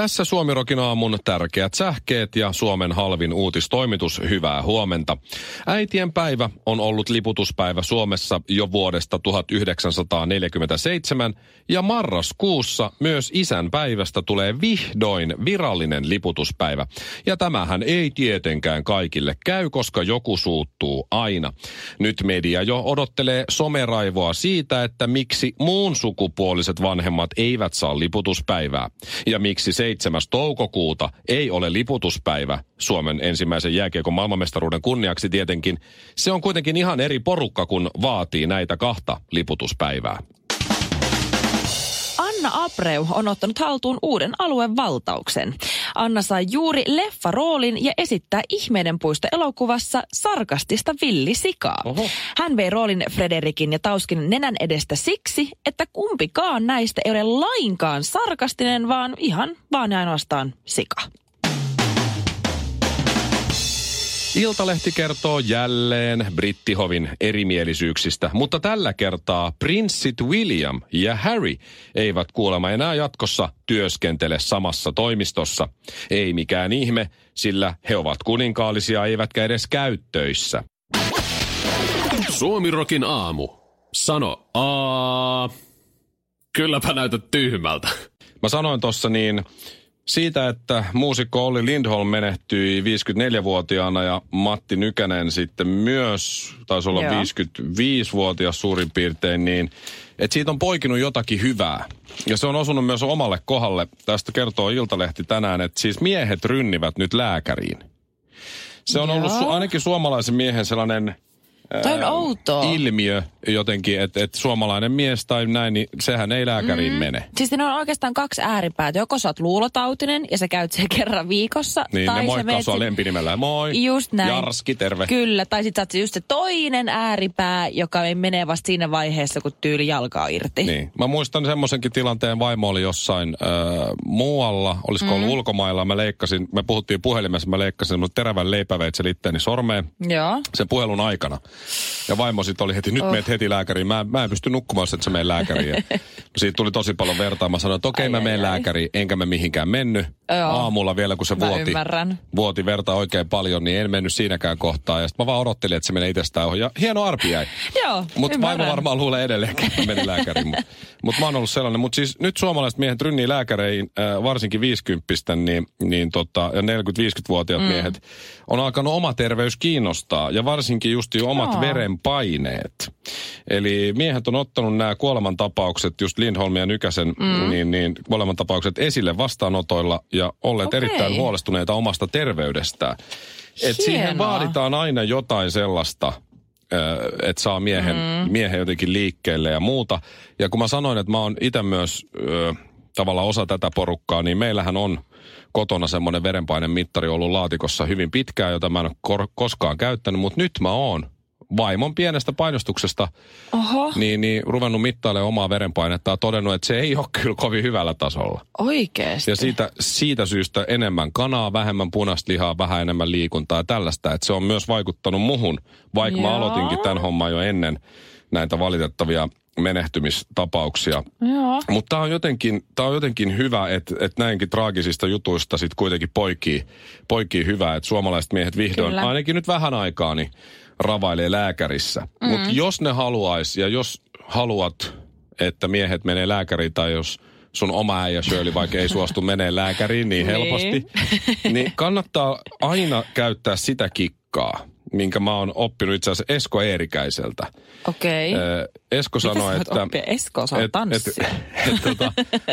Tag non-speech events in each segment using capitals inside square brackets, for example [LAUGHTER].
Tässä Suomirokin aamun tärkeät sähkeet ja Suomen halvin uutistoimitus. Hyvää huomenta. Äitien päivä on ollut liputuspäivä Suomessa jo vuodesta 1947 ja marraskuussa myös isän päivästä tulee vihdoin virallinen liputuspäivä. Ja tämähän ei tietenkään kaikille käy, koska joku suuttuu aina. Nyt media jo odottelee someraivoa siitä, että miksi muun sukupuoliset vanhemmat eivät saa liputuspäivää. Ja miksi 7. toukokuuta ei ole liputuspäivä Suomen ensimmäisen jääkiekon maailmanmestaruuden kunniaksi tietenkin. Se on kuitenkin ihan eri porukka, kun vaatii näitä kahta liputuspäivää. Anna Abreu on ottanut haltuun uuden alueen valtauksen. Anna sai juuri leffaroolin ja esittää Ihmeiden puisto elokuvassa sarkastista villisikaa. Oho. Hän vei roolin Frederikin ja Tauskin nenän edestä siksi, että kumpikaan näistä ei ole lainkaan sarkastinen, vaan ihan vaan ainoastaan sika. Iltalehti kertoo jälleen brittihovin erimielisyyksistä, mutta tällä kertaa prinssit William ja Harry eivät kuulemma enää jatkossa työskentele samassa toimistossa. Ei mikään ihme, sillä he ovat kuninkaallisia eivätkä edes käyttöissä. Suomirokin aamu. Sano aa. Kylläpä näytät tyhmältä. Mä sanoin tuossa niin siitä, että muusikko Olli Lindholm menehtyi 54-vuotiaana ja Matti Nykänen sitten myös, taisi olla Joo. 55-vuotias suurin piirtein, niin että siitä on poikinut jotakin hyvää. Ja se on osunut myös omalle kohdalle. Tästä kertoo Iltalehti tänään, että siis miehet rynnivät nyt lääkäriin. Se on Joo. ollut su- ainakin suomalaisen miehen sellainen Toi on outoa. ilmiö jotenkin, että, että suomalainen mies tai näin, niin sehän ei lääkäriin mm. mene. Siis ne on oikeastaan kaksi ääripäätä. Joko sä oot luulotautinen ja sä käyt sen kerran viikossa. Niin, tai ne moikkaa sua sit- lempinimellä. Moi. Just näin. Jarski, terve. Kyllä, tai sitten sä oot just se toinen ääripää, joka ei mene vasta siinä vaiheessa, kun tyyli jalkaa irti. Niin. Mä muistan semmoisenkin tilanteen, vaimo oli jossain äh, muualla, olisiko mm. ollut ulkomailla, mä leikkasin, me puhuttiin puhelimessa, mä leikkasin semmoisen terävän leipäveitsen itteeni sormeen Joo. sen puhelun aikana. Ja vaimo sitten oli heti, nyt oh. meet heti lääkäriin. Mä, mä en pysty nukkumaan, jos et sä mene lääkäriin. Ja [LAUGHS] siitä tuli tosi paljon vertaa. Mä sanoin, että okei, Ai, mä menen lääkäriin, enkä mä mihinkään mennyt. Joo. Aamulla vielä, kun se Mä vuoti, ymmärrän. vuoti verta oikein paljon, niin en mennyt siinäkään kohtaa. Ja sitten mä vaan odottelin, että se menee itsestään ohi. Ja hieno arpi jäi. Joo, Mutta vaimo varmaan luulee edelleenkin, että meni lääkäriin. Mutta mut mä oon ollut sellainen. Mutta siis nyt suomalaiset miehet rynnii lääkäreihin, äh, varsinkin 50 niin, niin tota, ja 40-50-vuotiaat mm. miehet, on alkanut oma terveys kiinnostaa. Ja varsinkin just omat Joo. verenpaineet. Eli miehet on ottanut nämä kuolemantapaukset, just Lindholm ja Nykäsen mm. niin, niin, kuolemantapaukset esille vastaanotoilla ja olleet Okei. erittäin huolestuneita omasta terveydestään. Et siihen vaaditaan aina jotain sellaista, että saa miehen, mm. miehen jotenkin liikkeelle ja muuta. Ja kun mä sanoin, että mä oon itse myös ö, tavallaan osa tätä porukkaa, niin meillähän on kotona semmoinen verenpainemittari ollut laatikossa hyvin pitkään, jota mä en ole kor- koskaan käyttänyt, mutta nyt mä oon vaimon pienestä painostuksesta Oho, niin, niin ruvennut mittailemaan omaa verenpainetta ja todennut, että se ei ole kyllä kovin hyvällä tasolla. oikeesti. Ja siitä, siitä syystä enemmän kanaa, vähemmän punaista lihaa, vähän enemmän liikuntaa ja tällaista. Että se on myös vaikuttanut muhun, vaikka mä Joo. aloitinkin tämän homman jo ennen näitä valitettavia menehtymistapauksia. Mutta tämä on, jotenkin, tää on jotenkin hyvä, että et näinkin traagisista jutuista sitten kuitenkin poikii, poikii hyvää, että suomalaiset miehet vihdoin, Kyllä. ainakin nyt vähän aikaa, niin ravailee lääkärissä. Mm. Mutta jos ne haluais ja jos haluat, että miehet menee lääkäriin tai jos sun oma äijä Shirley vaikka ei suostu menee lääkäriin niin Niin. helposti, niin kannattaa aina käyttää sitä kikkaa, minkä mä oon oppinut itse asiassa Esko Eerikäiseltä. Okei. Ö, Esko sanoi, että... oppia? Esko osaa tanssia. et, [LAUGHS] et, tota,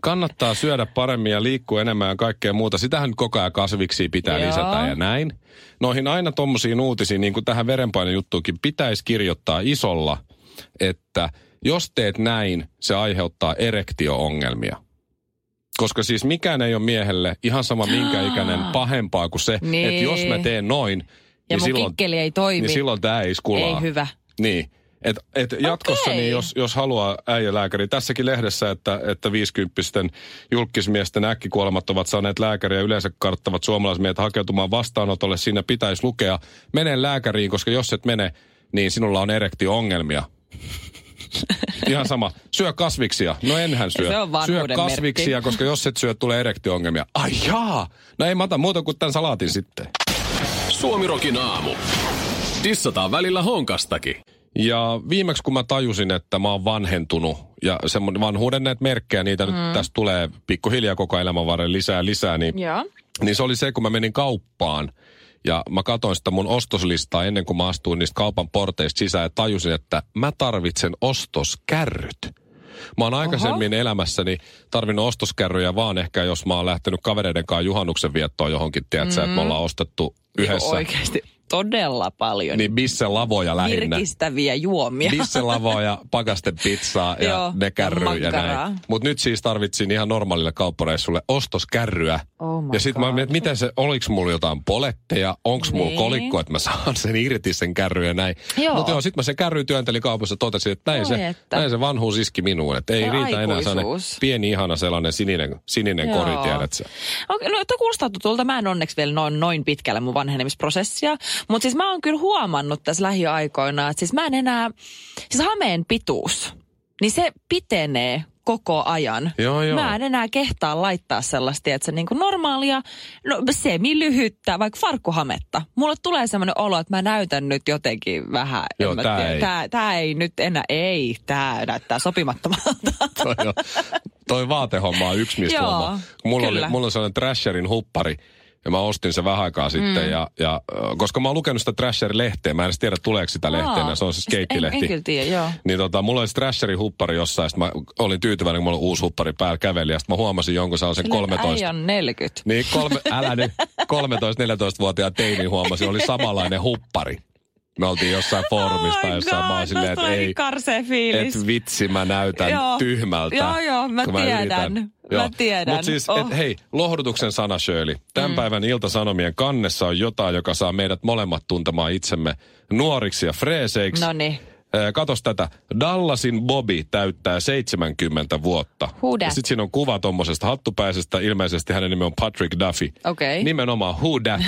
kannattaa syödä paremmin ja liikkua enemmän ja kaikkea muuta. Sitähän koko ajan kasviksi pitää Joo. lisätä ja näin. Noihin aina tommosiin uutisiin, niin kuin tähän verenpainejuttuukin, pitäisi kirjoittaa isolla, että jos teet näin, se aiheuttaa erektio-ongelmia. Koska siis mikään ei ole miehelle ihan sama minkä ikäinen pahempaa kuin se, Niin. että jos mä teen noin, Ja niin mun silloin, kikkeli ei toimi. niin silloin tämä ei skulaa. Ei hyvä. Niin. Et, et jatkossa, Okei. niin jos, jos haluaa äijälääkäri, tässäkin lehdessä, että, että 50 julkismiesten äkkikuolemat ovat saaneet lääkäriä yleensä karttavat suomalaismiehet hakeutumaan vastaanotolle, siinä pitäisi lukea, mene lääkäriin, koska jos et mene, niin sinulla on erektio-ongelmia. [LAUGHS] Ihan sama. Syö kasviksia. No enhän syö. Se on syö kasviksia, merkki. koska jos et syö, tulee erektio-ongelmia. Ai jaa! No ei mä muuta kuin tämän salaatin sitten. Suomirokin aamu. Dissataan välillä honkastakin. Ja viimeksi kun mä tajusin, että mä oon vanhentunut ja semmoinen vanhuuden näitä merkkejä, niitä mm. nyt tästä tulee pikkuhiljaa koko elämän varrella lisää lisää, niin, Joo. niin se oli se, kun mä menin kauppaan ja mä katsoin sitä mun ostoslistaa ennen kuin mä astuin niistä kaupan porteista sisään ja tajusin, että mä tarvitsen ostoskärryt. Mä oon aikaisemmin Oho. elämässäni tarvinnut ostoskärryjä vaan ehkä, jos mä oon lähtenyt kavereiden kanssa juhannuksen viettoon johonkin, tiedätkö, mm. että me ollaan ostettu yhdessä. Oikeasti todella paljon. Niin bisse lavoja lähinnä. Virkistäviä juomia. Bisselavoa ja [LAUGHS] pakastepizzaa ja Joo, ja ja, näin. Mutta nyt siis tarvitsin ihan normaalille kauppareissulle ostoskärryä. Oh ja sitten mä mietin, että miten se, oliks mulla jotain poletteja, onks mulla Niin. kolikko, että mä saan sen irti sen kärry ja näin. Joo. Mutta joo, sitten mä sen kärry työntelin kaupassa ja totesin, että näin, Oi se, että. näin se vanhuus iski minuun. Että ei Ja riitä enää sellainen aikuisuus. pieni ihana sellainen sininen, sininen Joo. kori, tiedät sä. Okei, no kuulostaa tutulta. Mä en onneksi vielä noin, noin pitkällä mun vanhenemisprosessia. Mutta siis mä oon kyllä huomannut tässä lähiaikoina, että siis mä en enää, siis hameen pituus, niin se pitenee koko ajan. Joo, joo. Mä en enää kehtaa laittaa sellaista, että se niinku normaalia, no semi-lyhyttä, vaikka farkkuhametta. Mulle tulee semmoinen olo, että mä näytän nyt jotenkin vähän. Joo, tää tiedä, ei. Tää, tää ei nyt enää, ei, tää näyttää sopimattomalta. [LAUGHS] toi, on, toi vaatehomma on yksi, mistä Joo. Mulla, oli, kyllä. mulla on sellainen Thrasherin huppari, ja mä ostin sen vähän aikaa sitten, mm. ja, ja koska mä oon lukenut sitä Thrasher-lehteä, mä en edes tiedä tuleeko sitä lehteenä, se on se skeittilehti. En, en kyllä tiedä, joo. Niin tota, mulla oli se Thrasherin huppari jossain, ja mä olin tyytyväinen, kun mulla oli uusi huppari päällä käveli, ja sitten mä huomasin jonkun sellaisen Silleen, 13... Äijä on 40. Niin, kolme, älä nyt, 13-14-vuotiaan teini huomasi, oli samanlainen huppari. Me oltiin jossain foorumista, Oh jossa mä oon silleen, että ei, fiilis. et vitsi, mä näytän Joo. tyhmältä. Joo, joo, mä tiedän. yritän. Mä tiedän. Mutta siis, Oh. et, hei, lohdutuksen sana Shirley. Tämän mm. päivän Ilta-Sanomien kannessa on jotain, joka saa meidät molemmat tuntemaan itsemme nuoriksi ja freeseiksi. No niin. Katos tätä. Dallasin Bobby täyttää 70 vuotta. Ja sitten siinä on kuva tuommoisesta hattupäisestä. Ilmeisesti hänen nimi on Patrick Duffy. Okei. [LAUGHS] Nimenomaan Who that?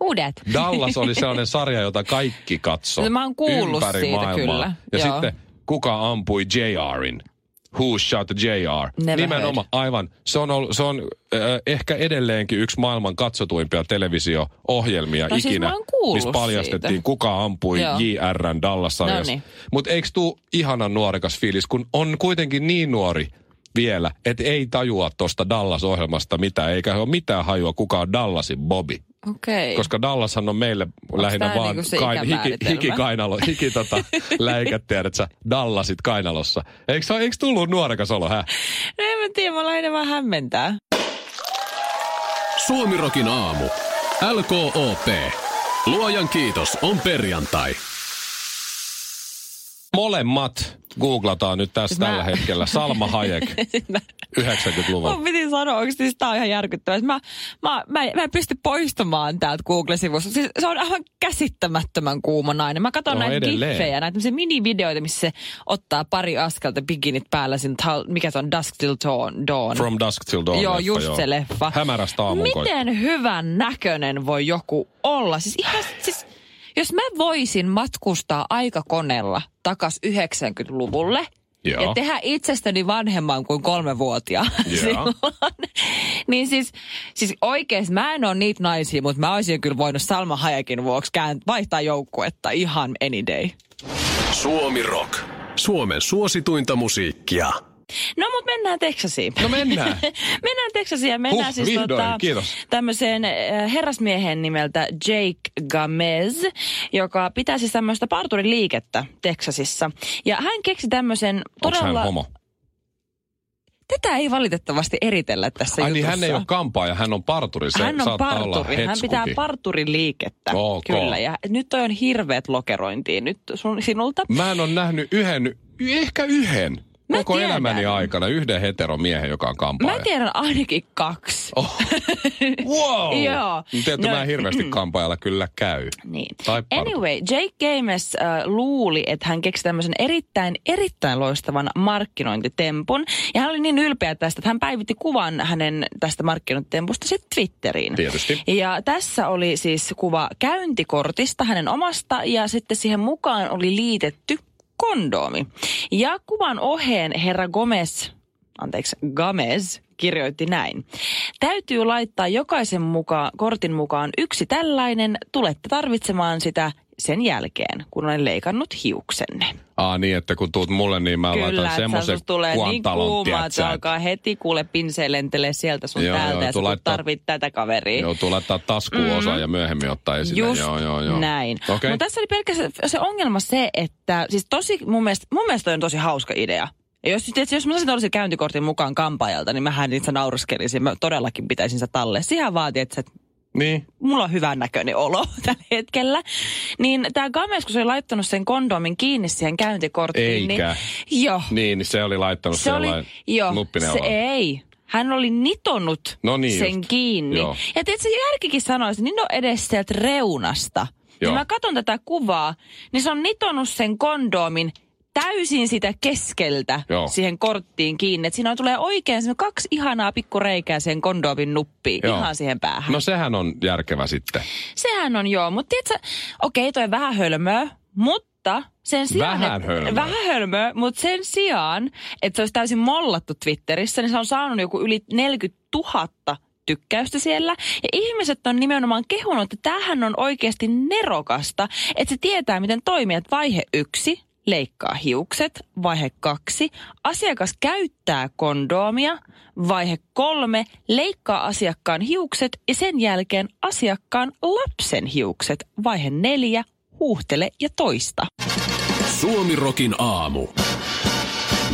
Who that? Dallas oli [LAUGHS] sellainen sarja, jota kaikki katsoi. No, mä oon kuullut ympäri siitä maailmaa. kyllä, Ja joo. sitten kuka ampui JRin? Who shot JR? Never Nimenomaan, aivan. Se on, ollut, se on äh, ehkä edelleenkin yksi maailman katsotuimpia televisio-ohjelmia No siis ikinä. kuullut missä paljastettiin, siitä. kuka ampui Joo. JRn Dallas-sarjassa. Noniin. Mutta eikö tuu ihanan nuorikas fiilis, kun on kuitenkin niin nuori vielä, että ei tajua tuosta Dallas-ohjelmasta mitään, eikä ole mitään hajua, kuka on Dallasin Bobby. Okei. Koska Dallashan on meille lähinnä tää vaan niinku kain, hiki, hiki, kainalo, hiki tota, [LAUGHS] läikät, tiedät sä, Dallasit kainalossa. Eikö, se- eikö tullut nuorekas olo, hä? No en mä tiedä, mä lähinnä vaan hämmentää. Suomirokin aamu. LKOP. Luojan kiitos, on perjantai. Molemmat googlataan nyt tässä Mä- tällä hetkellä. Salma Hayek, [LAUGHS] 90-luvun. Mun piti sanoa, onko siis tää on ihan järkyttävää. Mä, mä, mä, mä en pysty poistumaan täältä Google-sivusta. Siis se on aivan käsittämättömän kuuma nainen. Mä katson No, näitä edelleen. giffejä, näitä minivideoita, missä se ottaa pari askelta bikinit päällä. Sin, mikä se on? Dusk Till Dawn. From Dusk Till Dawn Joo, leffa, just se leffa. Hämärästä. Miten hyvän näköinen voi joku olla? Siis ihan, siis, jos mä voisin matkustaa aikakoneella takas 90-luvulle Joo. ja tehdä itsestäni vanhemman kuin kolmevuotia [LAUGHS] Joo. silloin, niin siis, siis oikeasti mä en ole niitä naisia, mutta mä olisin kyllä voinut Salma Hayekin vuoksi kään, vaihtaa joukkuetta ihan any day. Suomi Rock. Suomen suosituinta musiikkia. No, mutta mennään Teksasiin. No mennään. [LAUGHS] mennään Teksasiin ja mennään Huh, siis vihdoin, tota, kiitos. tämmöiseen äh, herrasmiehen nimeltä Jake Gamez, joka pitää siis tämmöistä parturiliikettä Teksasissa. Ja hän keksi tämmöisen todella... hän homo? Tätä ei valitettavasti eritellä tässä Ai niin, jutussa. hän ei ole kampaaja, hän on parturi. Se hän on parturi. Hän pitää parturiliikettä. Ok. Kyllä. Ja nyt toi on hirveät lokerointia nyt sun, sinulta. Mä en ole nähnyt yhden, ehkä yhden Mä koko tiedän. elämäni aikana yhden heteromiehen, joka on kampaaja. Mä tiedän ainakin kaksi. Oh. Wow! [LAUGHS] Joo. Tiedätkö, No, mä en hirveästi kampaajalla kyllä käy. Niin. Tai. Anyway, Jake Games äh, luuli, että hän keksi tämmöisen erittäin, erittäin loistavan markkinointitempun. Ja hän oli niin ylpeä tästä, että hän päivitti kuvan hänen tästä markkinointitempusta sitten Twitteriin. Tietysti. Ja tässä oli siis kuva käyntikortista hänen omasta ja sitten siihen mukaan oli liitetty kondoomi. Ja kuvan oheen herra Gomez, anteeksi, Gamez kirjoitti näin. Täytyy laittaa jokaisen mukaan, kortin mukaan yksi tällainen. Tulette tarvitsemaan sitä sen jälkeen, kun olen leikannut hiuksenne. Aa niin, että kun tuut mulle, niin mä Kyllä, laitan semmoisen tulee niin kuuma, että alkaa heti kuule pinseen lentelee sieltä sun Joo, täältä joo, ja tuu laittaa- tarvit tätä kaveria. Joutuu laittaa taskuun mm-hmm. osa ja myöhemmin ottaa esille. Just joo, joo, joo. näin. Okei. Mutta tässä oli pelkästään se ongelma se, että siis tosi mun mielestä, mun mielestä on tosi hauska idea. Ja jos, tietysti, jos mä saisin tällaisen käyntikortin mukaan kampaajalta, niin mähän itse nauraskelisin. Mä todellakin pitäisin sitä talle. Siihen vaatii, että Niin. mulla on hyvän näköinen olo [LAUGHS] tällä hetkellä. Niin tämä Games, kun se oli laittanut sen kondomin kiinni siihen käyntikorttiin, Eikä. niin joo. Niin, niin se oli laittanut Se oli, joo, se nuppineulaan. ei. Hän oli nitonut No niin sen just. kiinni. Joo. Ja tiedätkö, järkikin sanoisi, niin on edes sieltä reunasta. Joo. Niin mä katson tätä kuvaa, niin se on nitonut sen kondomin täysin sitä keskeltä Joo. siihen korttiin kiinni. Et siinä tulee oikein kaksi ihanaa pikkureikää sen kondomin nuppiin Joo. ihan siihen päähän. No sehän on järkevä sitten. Sehän on joo, mutta tiedätkö, okei toi vähän hölmöä, mutta sen sijaan... Vähän et- hölmöä. Vähän hölmöä, mutta sen sijaan, että se olisi täysin mollattu Twitterissä, niin se on saanut joku yli 40 000 tykkäystä siellä. Ja ihmiset on nimenomaan kehunut, että tämähän on oikeasti nerokasta, että se tietää, miten toimia. Että vaihe yksi, leikkaa hiukset. Vaihe kaksi, asiakas käyttää kondoomia. Vaihe kolme, leikkaa asiakkaan hiukset ja sen jälkeen asiakkaan lapsen hiukset. Vaihe neljä, huuhtele ja toista. Suomirokin aamu.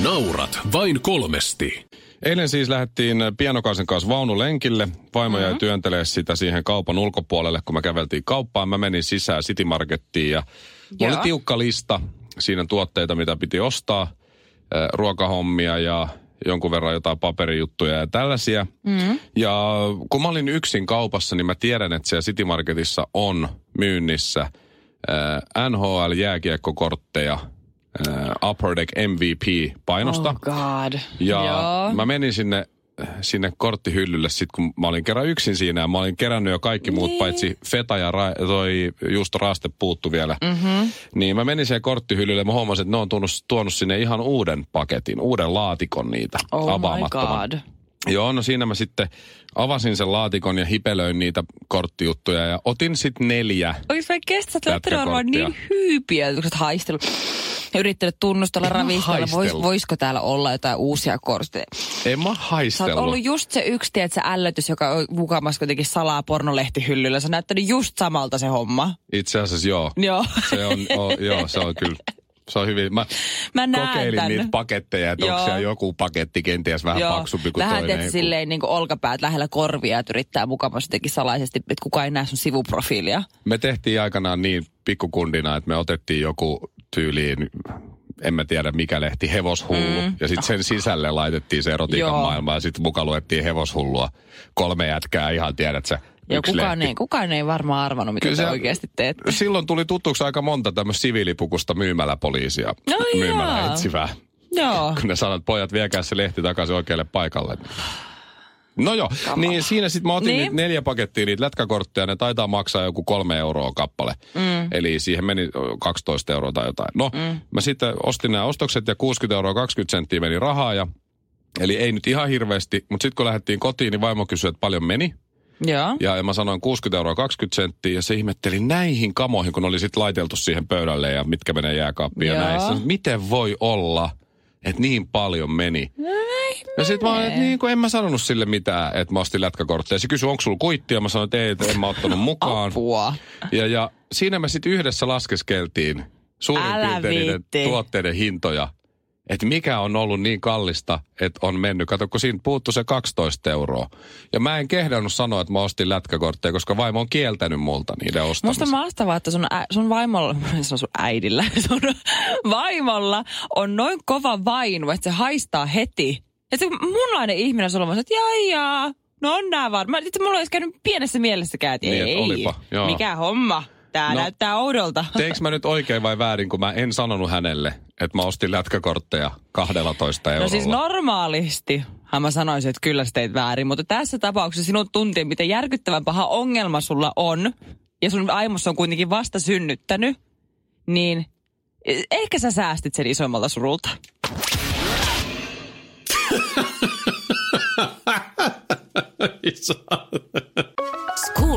Naurat vain kolmesti. Eilen siis lähdettiin pienokaisen kanssa vaunulenkille. Vaimo mm-hmm. jäi työntelee sitä siihen kaupan ulkopuolelle, kun me käveltiin kauppaan. Mä menin sisään City Markettiin ja mulla Joo. oli tiukka lista siinä tuotteita, mitä piti ostaa. Ruokahommia ja jonkun verran jotain paperijuttuja ja tällaisia. Mm-hmm. Ja kun mä olin yksin kaupassa, niin mä tiedän, että siellä City Marketissa on myynnissä NHL-jääkiekkokortteja, Upper Deck MVP-painosta. Oh god. Ja Joo. mä menin sinne, sinne korttihyllylle sit, kun mä olin kerran yksin siinä ja mä olin kerännyt jo kaikki muut Niin. paitsi feta ja ra- toi just raaste puuttu vielä. Mm-hmm. Niin mä menin siihen korttihyllylle ja mä huomasin, että ne on tuonut, tuonut sinne ihan uuden paketin, uuden laatikon niitä Oh my avaamattoman. god. Joo, no siinä mä sitten avasin sen laatikon ja hipelöin niitä korttijuttuja ja otin sitten neljä. Oikeasti mä kestä, että varmaan niin hyypiä, että sä haistellut ja yrittänyt tunnustella, ravistella. Vois, voisiko täällä olla jotain uusia kortteja? En mä Sä haistellut. ollut just se yksi, tiedät, se ällötys, joka on mukamassa kuitenkin salaa pornolehtihyllyllä. Se näyttänyt just samalta se homma. Itse asiassa joo. Joo. Se on, o, joo, se on kyllä. Se on hyvin. Mä, Mä kokeilin tän. niitä paketteja, että onko siellä joku paketti kenties vähän Joo. paksumpi kuin Vähän toinen. teet silleen niin kuin olkapäät lähellä korvia, että yrittää mukamassa jotenkin salaisesti, että kukaan ei näe sun sivuprofiilia. Me tehtiin aikanaan niin pikkukundina, että me otettiin joku tyyliin, en mä tiedä mikä lehti, hevoshullu. Mm. Ja sitten sen sisälle laitettiin se erotiikan Joo. maailma ja sitten mukaan luettiin hevoshullua. Kolme jätkää ihan tiedät sä. Ja kukaan lehti. ei, kukaan ei varmaan arvannut, mitä Kyllä te se- oikeasti teette. Silloin tuli tutuksi aika monta tämmöistä siviilipukusta myymäläpoliisia. No myymälä jaa. etsivää. Joo. [LAUGHS] kun ne että pojat viekää se lehti takaisin oikealle paikalle. No joo, niin siinä sitten mä otin Niin. neljä pakettia niitä lätkäkortteja, ne taitaa maksaa joku kolme euroa kappale. Mm. Eli siihen meni ö, 12 euroa tai jotain. No, mm. mä sitten ostin nämä ostokset ja 60 euroa 20 senttiä meni rahaa ja Eli ei nyt ihan hirveästi, mutta sitten kun lähdettiin kotiin, niin vaimo kysyi, että paljon meni. Joo. Ja, ja mä sanoin 60 euroa 20 senttiä ja se ihmetteli näihin kamoihin, kun oli sitten laiteltu siihen pöydälle ja mitkä menee jääkaappiin ja Joo. näin. Sanoin, miten voi olla, että niin paljon meni. No Ja sitten mä olin, että niin, kun en mä sanonut sille mitään, että mä ostin lätkäkortteja. Se kysyi, onko sulla kuittia? Mä sanoin, että ei, että en mä ottanut mukaan. Apua. Ja, ja siinä me sitten yhdessä laskeskeltiin suurin Älä piirtein niiden viitti. tuotteiden hintoja. Että mikä on ollut niin kallista, että on mennyt. Kato, kun siinä puuttu se 12 euroa. Ja mä en kehdannut sanoa, että mä ostin lätkäkortteja, koska vaimo on kieltänyt multa niiden ostamisen. Musta mahtavaa, että sun, ä, sun vaimolla, [LAUGHS] se on sun äidillä, [LAUGHS] sun vaimolla on noin kova vainu, että se haistaa heti. Että se munlainen ihminen on ollut, että jaa, jaa, no on nää. Mä, itse mulla olisi käynyt pienessä mielessäkään, että Niin, ei, että olipa, joo. mikä homma. Tää No. näyttää oudolta. [LAUGHS] Teinkö mä nyt oikein vai väärin, kun mä en sanonut hänelle, että mä ostin lätkäkortteja 12 eurolla? No siis normaalisti mä sanoisin, että kyllä sä teit väärin, mutta tässä tapauksessa sinun tuntien, miten järkyttävän paha ongelma sulla on, ja sun aimossa on kuitenkin vasta synnyttänyt, niin eh, ehkä sä säästit sen isommalta surulta. [LAUGHS]